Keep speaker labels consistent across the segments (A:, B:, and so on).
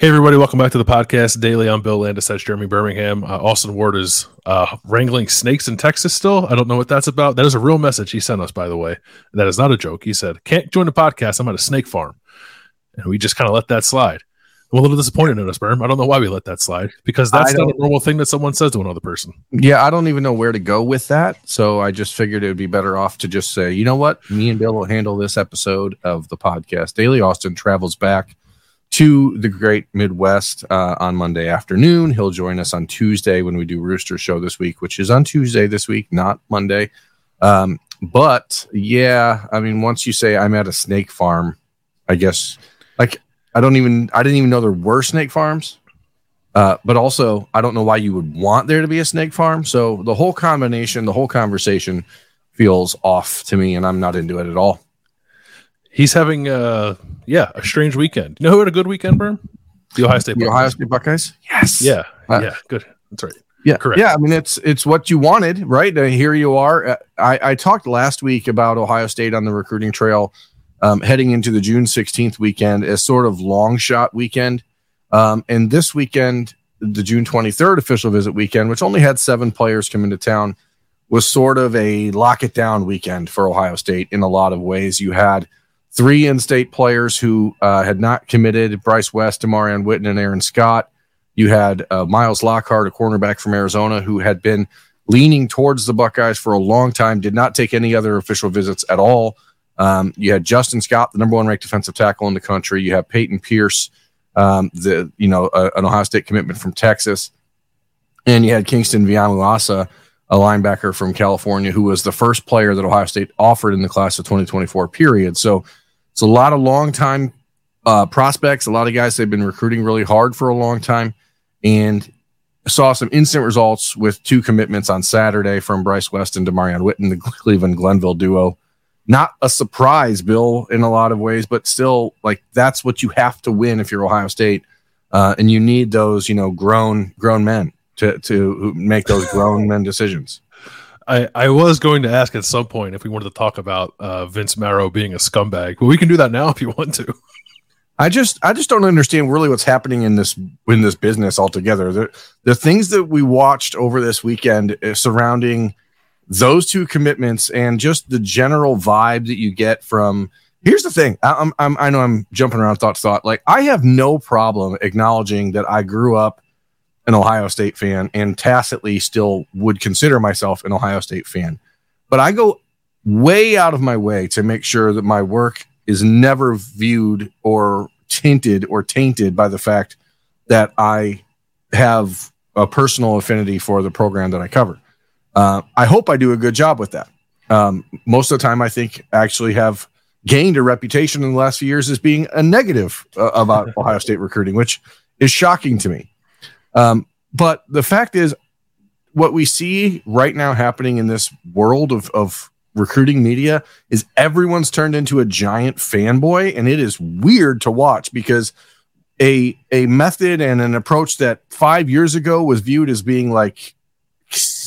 A: Hey, everybody, welcome back to the podcast daily. I'm Bill Landis. That's Jeremy Birmingham. Uh, Austin Ward is uh, wrangling snakes in Texas still. I don't know what that's about. That is a real message he sent us, by the way. That is not a joke. He said, Can't join the podcast. I'm at a snake farm. And we just kind of let that slide. I'm a little disappointed in us, Berm. I don't know why we let that slide because that's not a normal thing that someone says to another person.
B: Yeah, I don't even know where to go with that. So I just figured it would be better off to just say, you know what? Me and Bill will handle this episode of the podcast. Daily Austin travels back to the great Midwest uh, on Monday afternoon. He'll join us on Tuesday when we do Rooster Show this week, which is on Tuesday this week, not Monday. Um, but yeah, I mean, once you say I'm at a snake farm, I guess like I don't even I didn't even know there were snake farms. Uh, but also, I don't know why you would want there to be a snake farm. So the whole combination, the whole conversation feels off to me, and I'm not into it at all.
A: He's having uh yeah, a strange weekend. You know who had a good weekend, Berm? The Ohio State
B: the Buckeyes. Ohio State Buckeyes.
A: Yes. Yeah. Uh, yeah. Good. That's right.
B: Yeah. Correct. Yeah. I mean, it's it's what you wanted, right? Uh, here you are. Uh, I, I talked last week about Ohio State on the recruiting trail, um, heading into the June 16th weekend as sort of long shot weekend. Um, and this weekend, the June 23rd official visit weekend, which only had seven players come into town, was sort of a lock it down weekend for Ohio State in a lot of ways. You had three in-state players who uh, had not committed: Bryce West, Damarion Witten, and Aaron Scott. You had uh, Miles Lockhart, a cornerback from Arizona, who had been leaning towards the Buckeyes for a long time, did not take any other official visits at all. Um, you had Justin Scott, the number one ranked defensive tackle in the country. You have Payton Pierce, um, the you know uh, an Ohio State commitment from Texas, and you had Kingston Viliamu-Asa, a linebacker from California, who was the first player that Ohio State offered in the class of 2024. Period. So it's a lot of long time uh, prospects, a lot of guys they've been recruiting really hard for a long time, and saw some instant results with two commitments on Saturday from Bryce West and Damarion Witten, the Cleveland Glenville duo. Not a surprise, Bill, in a lot of ways, but still, like that's what you have to win if you're Ohio State, uh, and you need those, you know, grown grown men to to make those grown men decisions.
A: I, I was going to ask at some point if we wanted to talk about uh, Vince Marrow being a scumbag, but we can do that now if you want to.
B: I just I just don't understand really what's happening in this in this business altogether. The the things that we watched over this weekend uh, surrounding those two commitments and just the general vibe that you get from. Here's the thing. I'm, I'm I know I'm jumping around thought to thought. Like I have no problem acknowledging that I grew up an Ohio State fan and tacitly still would consider myself an Ohio State fan. But I go way out of my way to make sure that my work is never viewed or tinted or tainted by the fact that I have a personal affinity for the program that I cover. Uh, I hope I do a good job with that. Um, most of the time, I think I actually have gained a reputation in the last few years as being a negative uh, about Ohio State recruiting, which is shocking to me. Um, but the fact is, what we see right now happening in this world of, of recruiting media is everyone's turned into a giant fanboy, and it is weird to watch because a a method and an approach that five years ago was viewed as being like,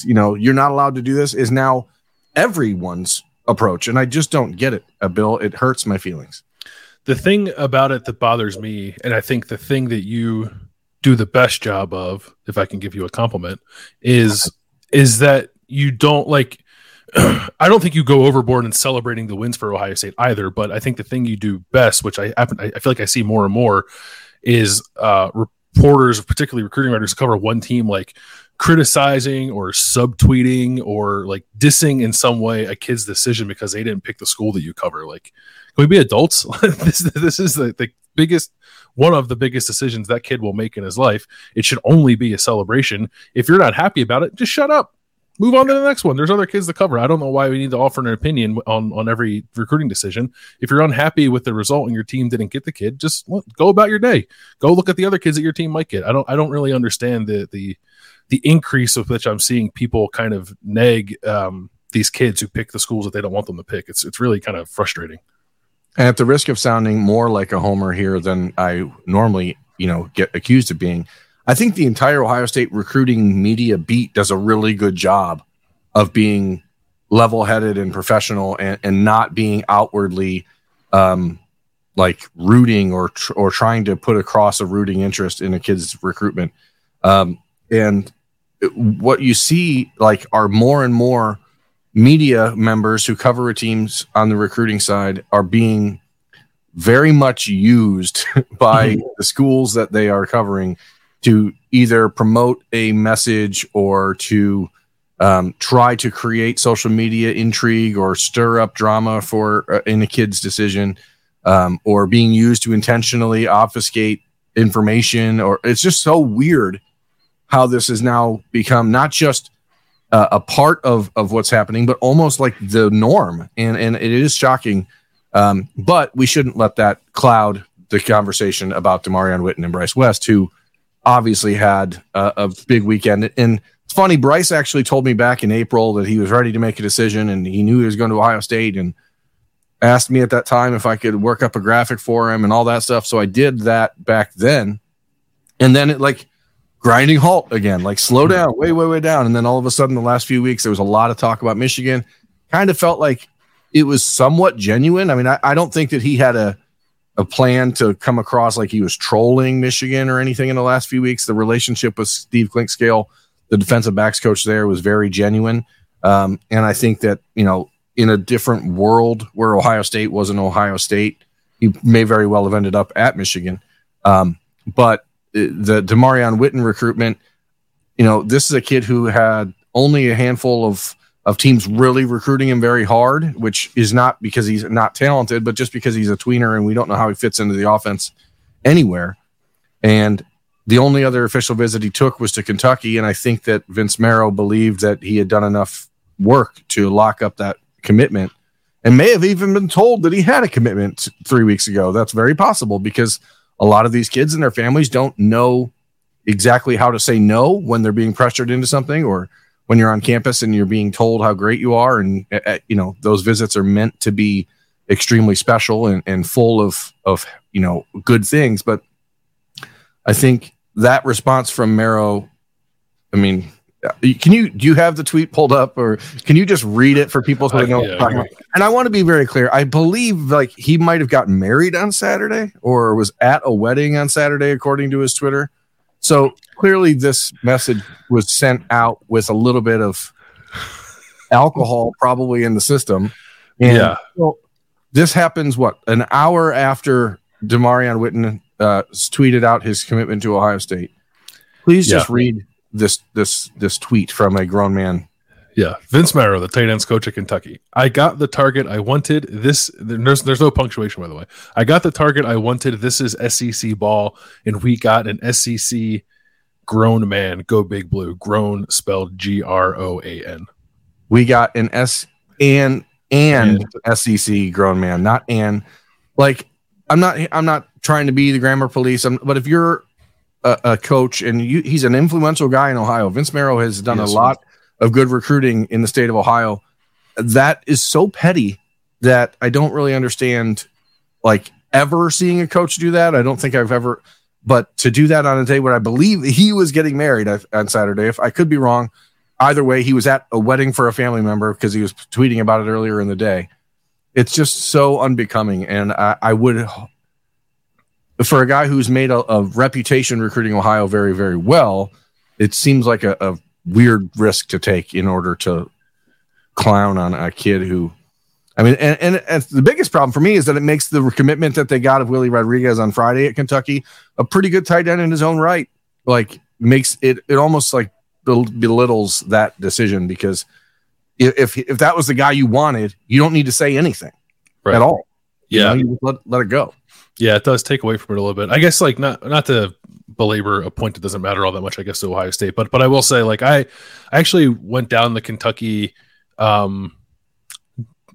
B: you know, you're not allowed to do this is now everyone's approach, and I just don't get it. Uh, Bill, it hurts my feelings.
A: The thing about it that bothers me, and I think the thing that you do the best job of, if I can give you a compliment, is is that you don't like. I don't think you go overboard in celebrating the wins for Ohio State either, but I think the thing you do best, which I I feel like I see more and more, is uh, reporters, particularly recruiting writers, cover one team like criticizing or subtweeting or like dissing in some way a kid's decision because they didn't pick the school that you cover. Like, can we be adults? this this is the, the biggest one of the biggest decisions that kid will make in his life. It should only be a celebration. If you're not happy about it, just shut up. Move on to the next one. There's other kids to cover. I don't know why we need to offer an opinion on on every recruiting decision. If you're unhappy with the result and your team didn't get the kid, just go about your day. Go look at the other kids that your team might get. I don't I don't really understand the the the increase of which I'm seeing people kind of nag um, these kids who pick the schools that they don't want them to pick. It's it's really kind of frustrating.
B: And at the risk of sounding more like a homer here than I normally, you know, get accused of being, I think the entire Ohio State recruiting media beat does a really good job of being level-headed and professional and, and not being outwardly um, like rooting or tr- or trying to put across a rooting interest in a kid's recruitment. Um, and what you see like are more and more media members who cover teams on the recruiting side are being very much used by mm-hmm. the schools that they are covering to either promote a message or to um, try to create social media intrigue or stir up drama for uh, in a kid's decision um, or being used to intentionally obfuscate information or it's just so weird how this has now become not just uh, a part of of what's happening, but almost like the norm. And and it is shocking. Um, but we shouldn't let that cloud the conversation about Damarion Witten and Bryce West, who obviously had a, a big weekend. And it's funny, Bryce actually told me back in April that he was ready to make a decision and he knew he was going to Ohio State and asked me at that time if I could work up a graphic for him and all that stuff. So I did that back then. And then it like grinding halt again, like slow hmm. down, way, way, way down. And then all of a sudden, the last few weeks, there was a lot of talk about Michigan. Kind of felt like it was somewhat genuine. I mean, I, I don't think that he had a a plan to come across like he was trolling Michigan or anything in the last few weeks. The relationship with Steve Clinkscale, the defensive backs coach there, was very genuine. Um, and I think that, you know, in a different world where Ohio State wasn't Ohio State, he may very well have ended up at Michigan. Um, but the Damarion Witten recruitment, you know, this is a kid who had only a handful of of teams really recruiting him very hard, which is not because he's not talented, but just because he's a tweener and we don't know how he fits into the offense anywhere. And the only other official visit he took was to Kentucky, and I think that Vince Marrow believed that he had done enough work to lock up that commitment and may have even been told that he had a commitment three weeks ago. That's very possible because a lot of these kids and their families don't know exactly how to say no when they're being pressured into something or when you're on campus and you're being told how great you are. And uh, you know those visits are meant to be extremely special and, and full of of you know good things. But i think that response from marrow i mean can you do you have the tweet pulled up or can you just read it for people who know yeah, and i want to be very clear i believe like he might have gotten married on saturday or was at a wedding on saturday according to his twitter. So clearly this message was sent out with a little bit of alcohol probably in the system.
A: And yeah.
B: this happens what an hour after damarion witten uh, tweeted out his commitment to ohio state. Please just yeah. read this this this tweet from a grown man.
A: Yeah, Vince Marrow, the tight ends coach at Kentucky. I got the target I wanted. This there's there's no punctuation by the way. I got the target I wanted. This is SEC ball, and we got an SEC grown man. Go big blue. Grown spelled G R O A N.
B: We got an S and and, SEC grown man, not and. Like I'm not I'm not trying to be the grammar police. I'm, but if you're a, a coach, and you, he's an influential guy in Ohio. Vince Marrow has done yes, a lot of good recruiting in the state of Ohio. That is so petty that I don't really understand, like ever seeing a coach do that. I don't think I've ever, but to do that on a day where I believe he was getting married on Saturday, if I could be wrong, either way, he was at a wedding for a family member because he was tweeting about it earlier in the day. It's just so unbecoming, and I, I would for a guy who's made a, a, reputation recruiting Ohio very, very well, it seems like a, a, weird risk to take in order to clown on a kid who, I mean, and, and, and, the biggest problem for me is that it makes the commitment that they got of Willie Rodriguez on Friday at Kentucky a pretty good tight end in his own right. Like makes it, it almost like belittles that decision because if, if that was the guy you wanted, you don't need to say anything right. at all.
A: Yeah.
B: You know, you let, let it go.
A: Yeah, it does take away from it a little bit. I guess like not not to belabor a point that doesn't matter all that much, I guess, to Ohio State. But but I will say, like I I actually went down the Kentucky um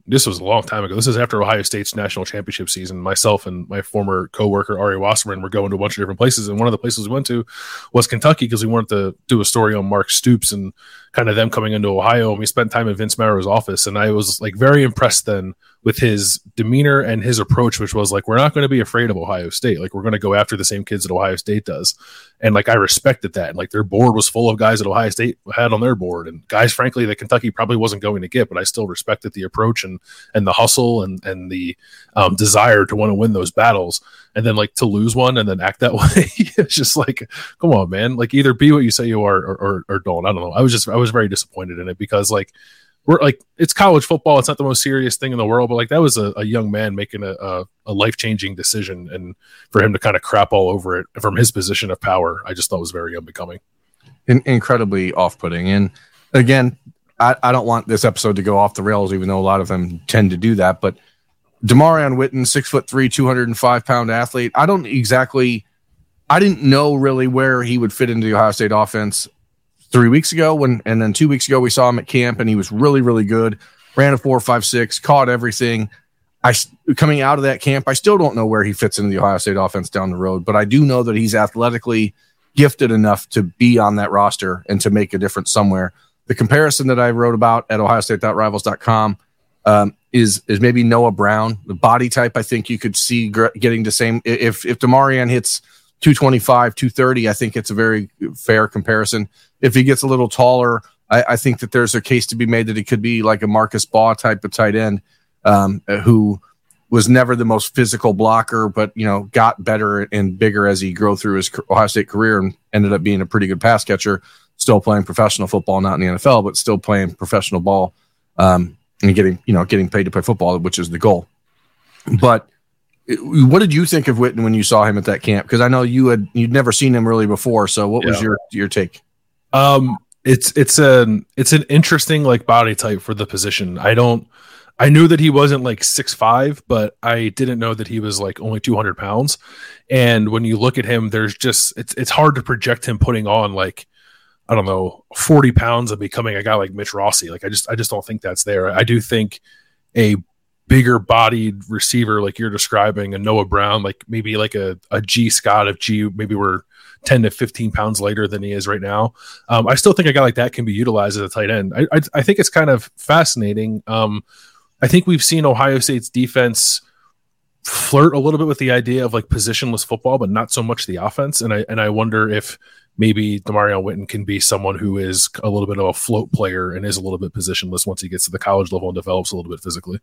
A: this was a long time ago. This is after Ohio State's national championship season. Myself and my former coworker Ari Wasserman were going to a bunch of different places, and one of the places we went to was Kentucky because we wanted to do a story on Mark Stoops and kind of them coming into Ohio. And we spent time in Vince Marrow's office, and I was like very impressed then with his demeanor and his approach, which was like, we're not going to be afraid of Ohio State. Like, we're going to go after the same kids that Ohio State does. And like, I respected that. And like, their board was full of guys that Ohio State had on their board, and guys, frankly, that Kentucky probably wasn't going to get. But I still respected the approach and and the hustle and and the um, desire to want to win those battles. And then like to lose one and then act that way, it's just like, come on, man. Like, either be what you say you are or, or, or don't. I don't know. I was just I was very disappointed in it because like we're like it's college football. It's not the most serious thing in the world, but like that was a, a young man making a, a, a life changing decision, and for him to kind of crap all over it from his position of power, I just thought was very unbecoming.
B: In- incredibly off putting. And again, I, I don't want this episode to go off the rails, even though a lot of them tend to do that. But Damarion Witten, six foot three, two hundred and five pound athlete. I don't exactly. I didn't know really where he would fit into the Ohio State offense three weeks ago when and then two weeks ago we saw him at camp and he was really really good. Ran a four five six caught everything. I coming out of that camp i still don't know where he fits into the ohio state offense down the road but i do know that he's athletically gifted enough to be on that roster and to make a difference somewhere. The comparison that i wrote about at ohio state.rivals.com um, is is maybe noah brown the body type i think you could see getting the same if if damarion hits 225 230 i think it's a very fair comparison if he gets a little taller, I, I, think that there's a case to be made that he could be like a Marcus Baugh type of tight end um, who was never the most physical blocker, but you know got better and bigger as he grew through his Ohio State career and ended up being a pretty good pass catcher. Still playing professional football, not in the NFL, but still playing professional ball um, and getting you know getting paid to play football, which is the goal. But what did you think of Witten when you saw him at that camp? Because I know you had you'd never seen him really before. So what yeah. was your your take?
A: Um, it's it's an it's an interesting like body type for the position. I don't. I knew that he wasn't like six five, but I didn't know that he was like only two hundred pounds. And when you look at him, there's just it's it's hard to project him putting on like I don't know forty pounds and becoming a guy like Mitch Rossi. Like I just I just don't think that's there. I do think a bigger bodied receiver like you're describing, a Noah Brown, like maybe like a a Scott if Gee maybe we're 10 to 15 pounds lighter than he is right now. Um, I still think a guy like that can be utilized as a tight end. I, I, I think it's kind of fascinating. Um, I think we've seen Ohio State's defense flirt a little bit with the idea of like positionless football, but not so much the offense. And I and I wonder if maybe Damarion Witten can be someone who is a little bit of a float player and is a little bit positionless once he gets to the college level and develops a little bit physically.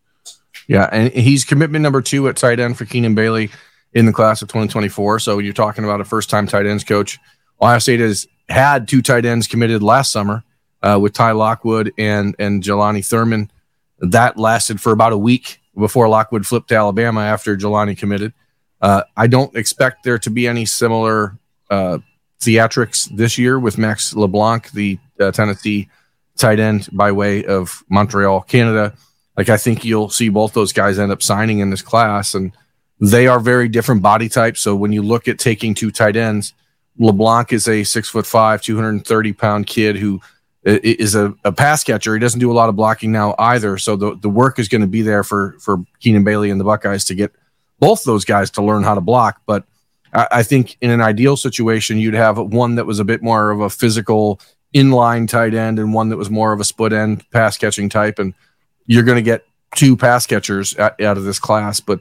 B: Yeah, and he's commitment number two at tight end for Keenan Bailey in the class of 2024. So you're talking about a first time tight ends coach. Ohio State has had two tight ends committed last summer uh, with Ty Lockwood and and Jelani Thurman. That lasted for about a week before Lockwood flipped to Alabama after Jelani committed. Uh, I don't expect there to be any similar uh, theatrics this year with Max LeBlanc, the uh, Tennessee tight end by way of Montreal, Canada. Like I think you'll see both those guys end up signing in this class, and they are very different body types. So when you look at taking two tight ends, LeBlanc is a six foot five, 230 pound kid who is a, a pass catcher. He doesn't do a lot of blocking now either. So the, the work is going to be there for, for Keenan Bailey and the Buckeyes to get both those guys to learn how to block. But I, think in an ideal situation, you'd have one that was a bit more of a physical inline tight end and one that was more of a split end pass catching type. And you're going to get two pass catchers out of this class. But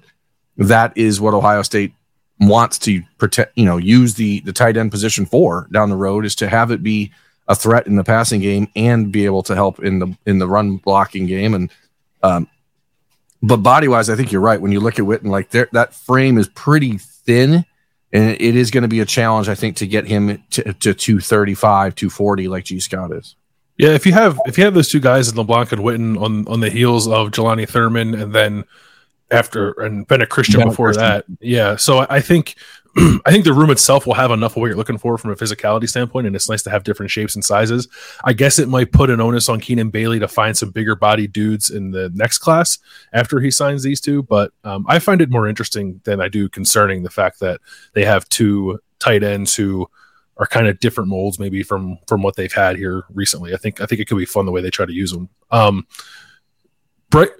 B: that is what Ohio State wants to protect, you know, use the the tight end position for down the road is to have it be a threat in the passing game and be able to help in the in the run blocking game and um but body wise I think you're right when you look at Witten like there that frame is pretty thin and it is going to be a challenge I think to get him to, to 235 240 like Gee Scott is.
A: Yeah, if you have if you have those two guys in LeBlanc and Witten on on the heels of Jelani Thurman and then after and Bennett Christian before Christian. that. Yeah. So I think I think the room itself will have enough of what you're looking for from a physicality standpoint, and it's nice to have different shapes and sizes. I guess it might put an onus on Keenan Bailey to find some bigger body dudes in the next class after he signs these two. But um, I find it more interesting than I do concerning the fact that they have two tight ends who are kind of different molds, maybe from from what they've had here recently. I think I think it could be fun the way they try to use them. Um,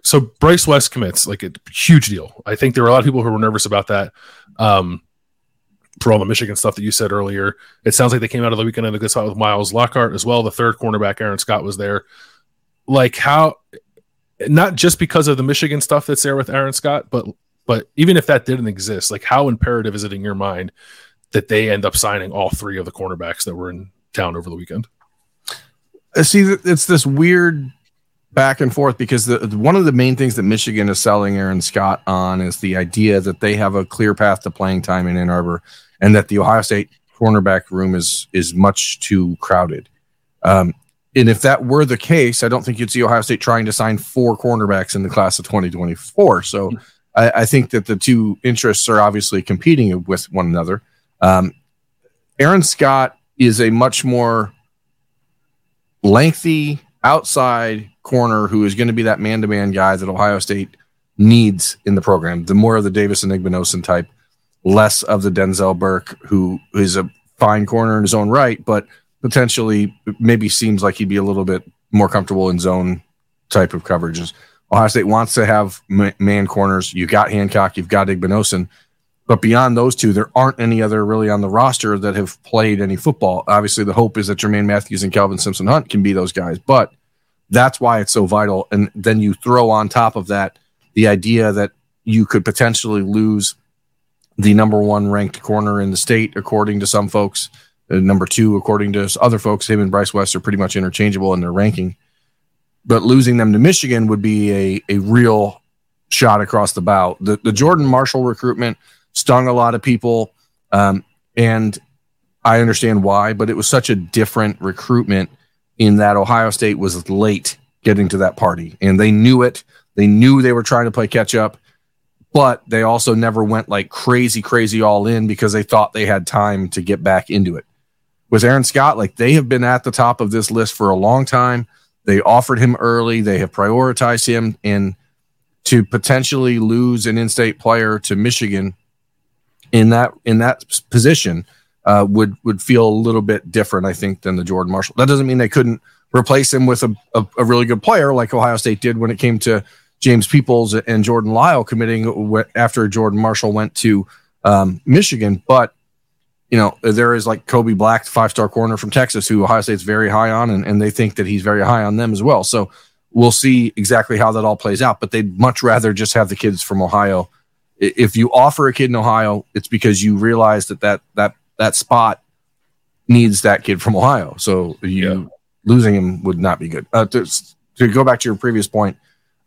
A: so Bryce West commits like a huge deal. I think there were a lot of people who were nervous about that. Um, for all the Michigan stuff that you said earlier. It sounds like they came out of the weekend in a good spot with Miles Lockhart as well. The third cornerback, Aaron Scott, was there. Like how, not just because of the Michigan stuff that's there with Aaron Scott, but but even if that didn't exist, like how imperative is it in your mind that they end up signing all three of the cornerbacks that were in town over the weekend?
B: Uh, see, it's this weird back and forth because the one of the main things that Michigan is selling Aaron Scott on is the idea that they have a clear path to playing time in Ann Arbor, and that the Ohio State cornerback room is is much too crowded. Um, and if that were the case, I don't think you'd see Ohio State trying to sign four cornerbacks in the class of 2024. So. I, I, think that the two interests are obviously competing with one another. Um, Aaron Scott is a much more lengthy outside corner who is going to be that man to man guy that Ohio State needs in the program. The more of the Davison Igbinosun type, less of the Denzel Burke, who is a fine corner in his own right, but potentially maybe seems like he'd be a little bit more comfortable in zone type of coverages. Ohio State wants to have man corners. You've got Hancock, you've got Igbinosun. But beyond those two, there aren't any other really on the roster that have played any football. Obviously, the hope is that Jermaine Matthews and Calvin Simpson Hunt can be those guys. But that's why it's so vital. And then you throw on top of that the idea that you could potentially lose the number one ranked corner in the state, according to some folks. Number two, according to other folks, him and Bryce West are pretty much interchangeable in their ranking. But losing them to Michigan would be a, a real shot across the bow. The, the Jordan Marshall recruitment stung a lot of people. Um, and I understand why, but it was such a different recruitment in that Ohio State was late getting to that party and they knew it. They knew they were trying to play catch up, but they also never went like crazy, crazy all in because they thought they had time to get back into it. With Aaron Scott, like they have been at the top of this list for a long time. They offered him early, they have prioritized him, and to potentially lose an in state player to Michigan in that in that position uh, would would feel a little bit different, I think, than the Jordan Marshall. That doesn't mean they couldn't replace him with a, a, a really good player like Ohio State did when it came to James Peoples and Jordan Lyle committing after Jordan Marshall went to um, Michigan. But you know, there is like Kobe Black, five star corner from Texas, who Ohio State's very high on, and, and they think that he's very high on them as well. So we'll see exactly how that all plays out. But they'd much rather just have the kids from Ohio. If you offer a kid in Ohio, it's because you realize that that that that spot needs that kid from Ohio. So you yeah. losing him would not be good. Uh, to, to go back to your previous point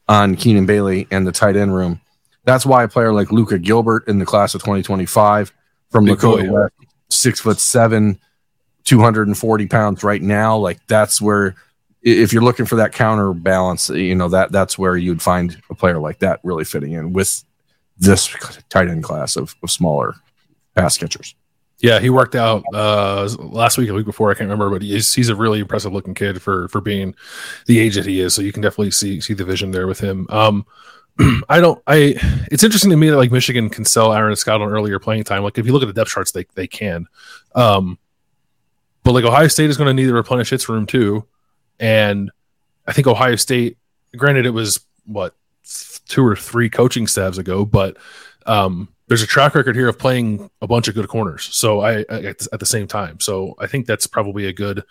B: on Keenan Bailey and the tight end room, that's why a player like Luca Gilbert in the class of 2025 from Big Lakota West, six foot seven, 240 pounds right now, like that's where if you're looking for that counterbalance, you know, that that's where you'd find a player like that really fitting in with this tight end class of, of smaller pass catchers.
A: Yeah, he worked out uh, last week, a week before. I can't remember, but he's he's a really impressive looking kid for for being the age that he is. So you can definitely see see the vision there with him. Um, I don't. I. It's interesting to me that like Michigan can sell Aaron Scott on earlier playing time. Like if you look at the depth charts, they they can. Um, but like Ohio State is going to need to replenish its room too, and I think Ohio State. Granted, it was what two or three coaching staffs ago, but um, there's a track record here of playing a bunch of good corners. So I, I at the same time, so I think that's probably a good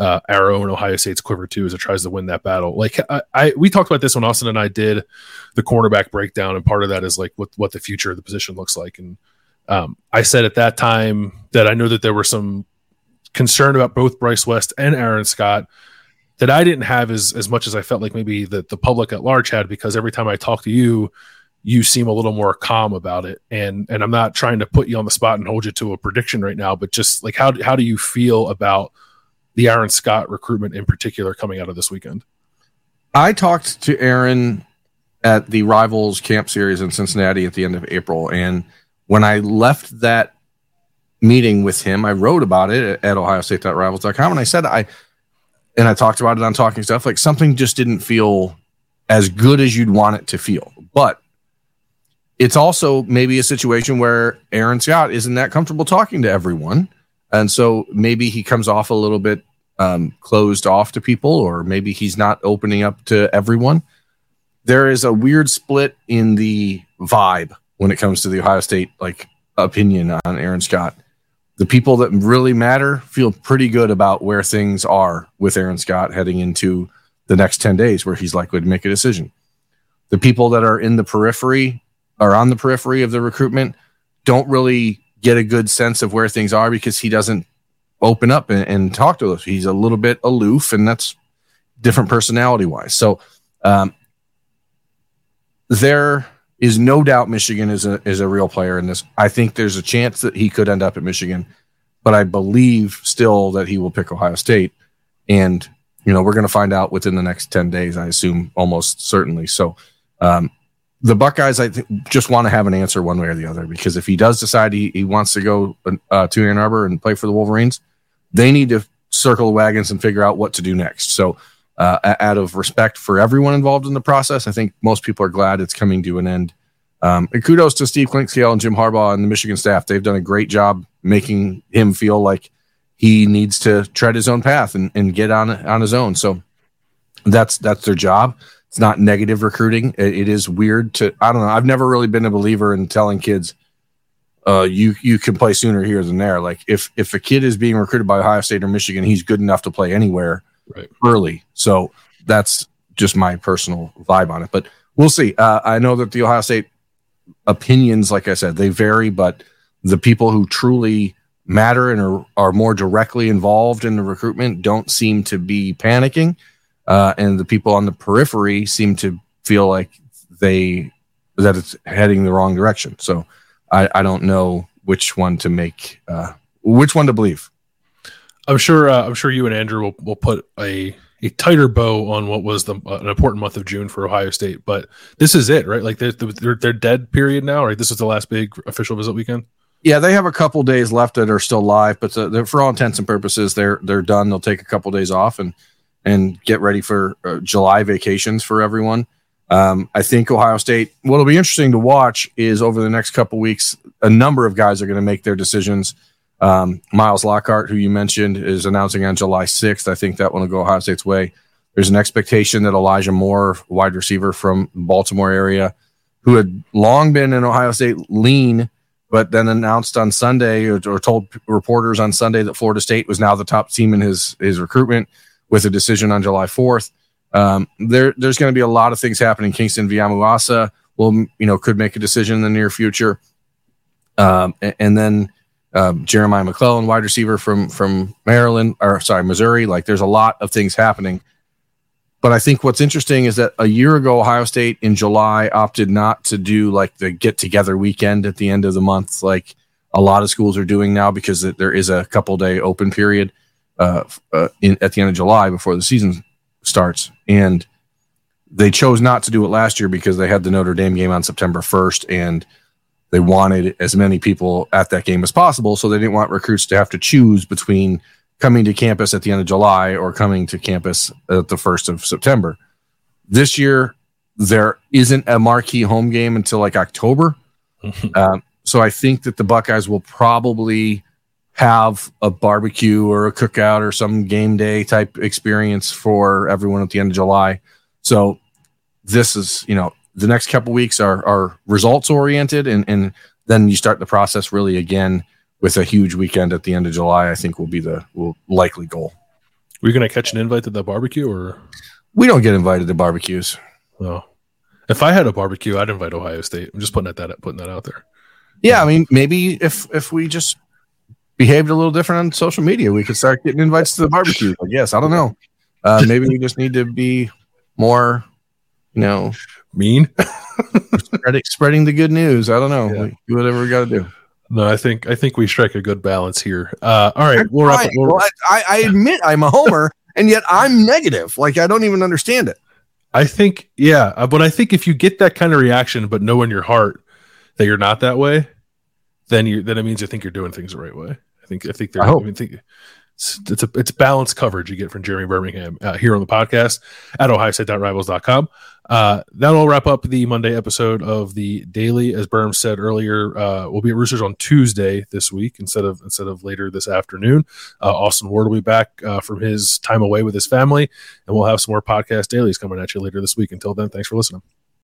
A: uh, arrow in Ohio State's quiver too, as it tries to win that battle. Like I, I, we talked about this when Austin and I did the cornerback breakdown, and part of that is like what what the future of the position looks like. And um, I said at that time that I know that there were some concern about both Bryce West and Aaron Scott that I didn't have as as much as I felt like maybe that the public at large had because every time I talk to you you seem a little more calm about it. And and i'm not trying to put you on the spot and hold you to a prediction right now but just like how, how do you feel about the aaron scott recruitment in particular coming out of this weekend?
B: I talked to aaron at the rivals camp series in cincinnati at the end of april. And when i left that meeting with him i wrote about it at ohiostate.rivals.com and i said i and i talked about it on talking stuff like something just didn't feel as good as you'd want it to feel but it's also maybe a situation where Aaron Scott isn't that comfortable talking to everyone. And so maybe he comes off a little bit um, closed off to people, or maybe he's not opening up to everyone. There is a weird split in the vibe when it comes to the Ohio State like opinion on Aaron Scott. The people that really matter feel pretty good about where things are with Aaron Scott heading into the next 10 days where he's likely to make a decision. The people that are in the periphery are on the periphery of the recruitment don't really get a good sense of where things are because he doesn't open up and, and talk to us. He's a little bit aloof, and that's different personality wise. So um, there is no doubt Michigan is a is a real player in this. I think there's a chance that he could end up at Michigan, but I believe still that he will pick Ohio State. And you know we're going to find out within the next ten days. I assume almost certainly. So um, the Buckeyes, I th- just want to have an answer one way or the other because if he does decide he, he wants to go uh, to Ann Arbor and play for the Wolverines, they need to circle the wagons and figure out what to do next. So, uh, out of respect for everyone involved in the process, I think most people are glad it's coming to an end. Um, and kudos to Steve Clinkscale and Jim Harbaugh and the Michigan staff. They've done a great job making him feel like he needs to tread his own path and, and get on on his own. So that's that's their job. It's not negative recruiting. It, it is weird to I don't know. I've never really been a believer in telling kids uh, you you can play sooner here than there. Like if if a kid is being recruited by Ohio State or Michigan, he's good enough to play anywhere
A: right.
B: early. So that's just my personal vibe on it. But we'll see. Uh, I know that the Ohio State opinions, like I said, they vary, but the people who truly matter and are, are more directly involved in the recruitment don't seem to be panicking uh, and the people on the periphery seem to feel like they that it's heading the wrong direction. So I, I don't know which one to make, uh, which one to believe.
A: I'm sure. Uh, I'm sure you and Andrew will, will put a a tighter bow on what was the uh, an important month of June for Ohio State. But this is it, right? Like they're, they're they're dead period now, right? This is the last big official visit weekend.
B: Yeah, they have a couple days left that are still live, but the, for all intents and purposes, they're they're done. They'll take a couple days off, and and get ready for uh, July vacations for everyone. Um, I think Ohio State. What'll be interesting to watch is over the next couple weeks, a number of guys are going to make their decisions. Um, Miles Lockhart, who you mentioned, is announcing on July 6th. I think that one will go Ohio State's way. There's an expectation that Elijah Moore, wide receiver from Baltimore area, who had long been in Ohio State lean, but then announced on Sunday or, or told reporters on Sunday that Florida State was now the top team in his his recruitment with a decision on July 4th. Um, there, there's going to be a lot of things happening. Kingston Viliamu-Asa will, you know, could make a decision in the near future. Um, and, and, then um, Jeremiah McClellan, wide receiver from from Maryland, or sorry, Missouri. Like, there's a lot of things happening. But I think what's interesting is that a year ago, Ohio State in July opted not to do like the get together weekend at the end of the month, like a lot of schools are doing now, because there is a couple day open period uh, uh, in, at the end of July before the season starts. And they chose not to do it last year because they had the Notre Dame game on September 1st and they wanted as many people at that game as possible. So they didn't want recruits to have to choose between coming to campus at the end of July or coming to campus at the 1st of September. This year, there isn't a marquee home game until like October. um, so I think that the Buckeyes will probably have a barbecue or a cookout or some game day type experience for everyone at the end of July. So this is, you know, the next couple weeks are are results oriented and and then you start the process really again with a huge weekend at the end of July, I think will be the will likely goal.
A: Were you going to catch an invite to the barbecue or
B: we don't get invited to barbecues.
A: Oh, if I had a barbecue, I'd invite Ohio State. I'm just putting that putting that out there.
B: Yeah, I mean, maybe if if we just behaved a little different on social media. We could start getting invites to the barbecue. I guess I don't know. Uh, maybe we just need to be more, you know,
A: mean,
B: spreading, spreading the good news. I don't know. Yeah. do whatever we got to do.
A: No, I think I think we strike a good balance here. Uh, all right, we'll wrap
B: we'll, well, I, I admit I'm a homer, and yet I'm negative. Like I don't even understand it.
A: I think, yeah, uh, but I think if you get that kind of reaction, but know in your heart that you're not that way, then you then it means you think you're doing things the right way. I think I think they're. I, hope. I mean, think it's, it's a it's balanced coverage you get from Jeremy Birmingham uh, here on the podcast at OhioState.rivals.com. Uh, that'll wrap up the Monday episode of the Daily. As Berm said earlier, uh, we'll be at Roosters on Tuesday this week instead of instead of later this afternoon. Uh, Austin Ward will be back uh, from his time away with his family, and we'll have some more podcast dailies coming at you later this week. Until then, thanks for listening.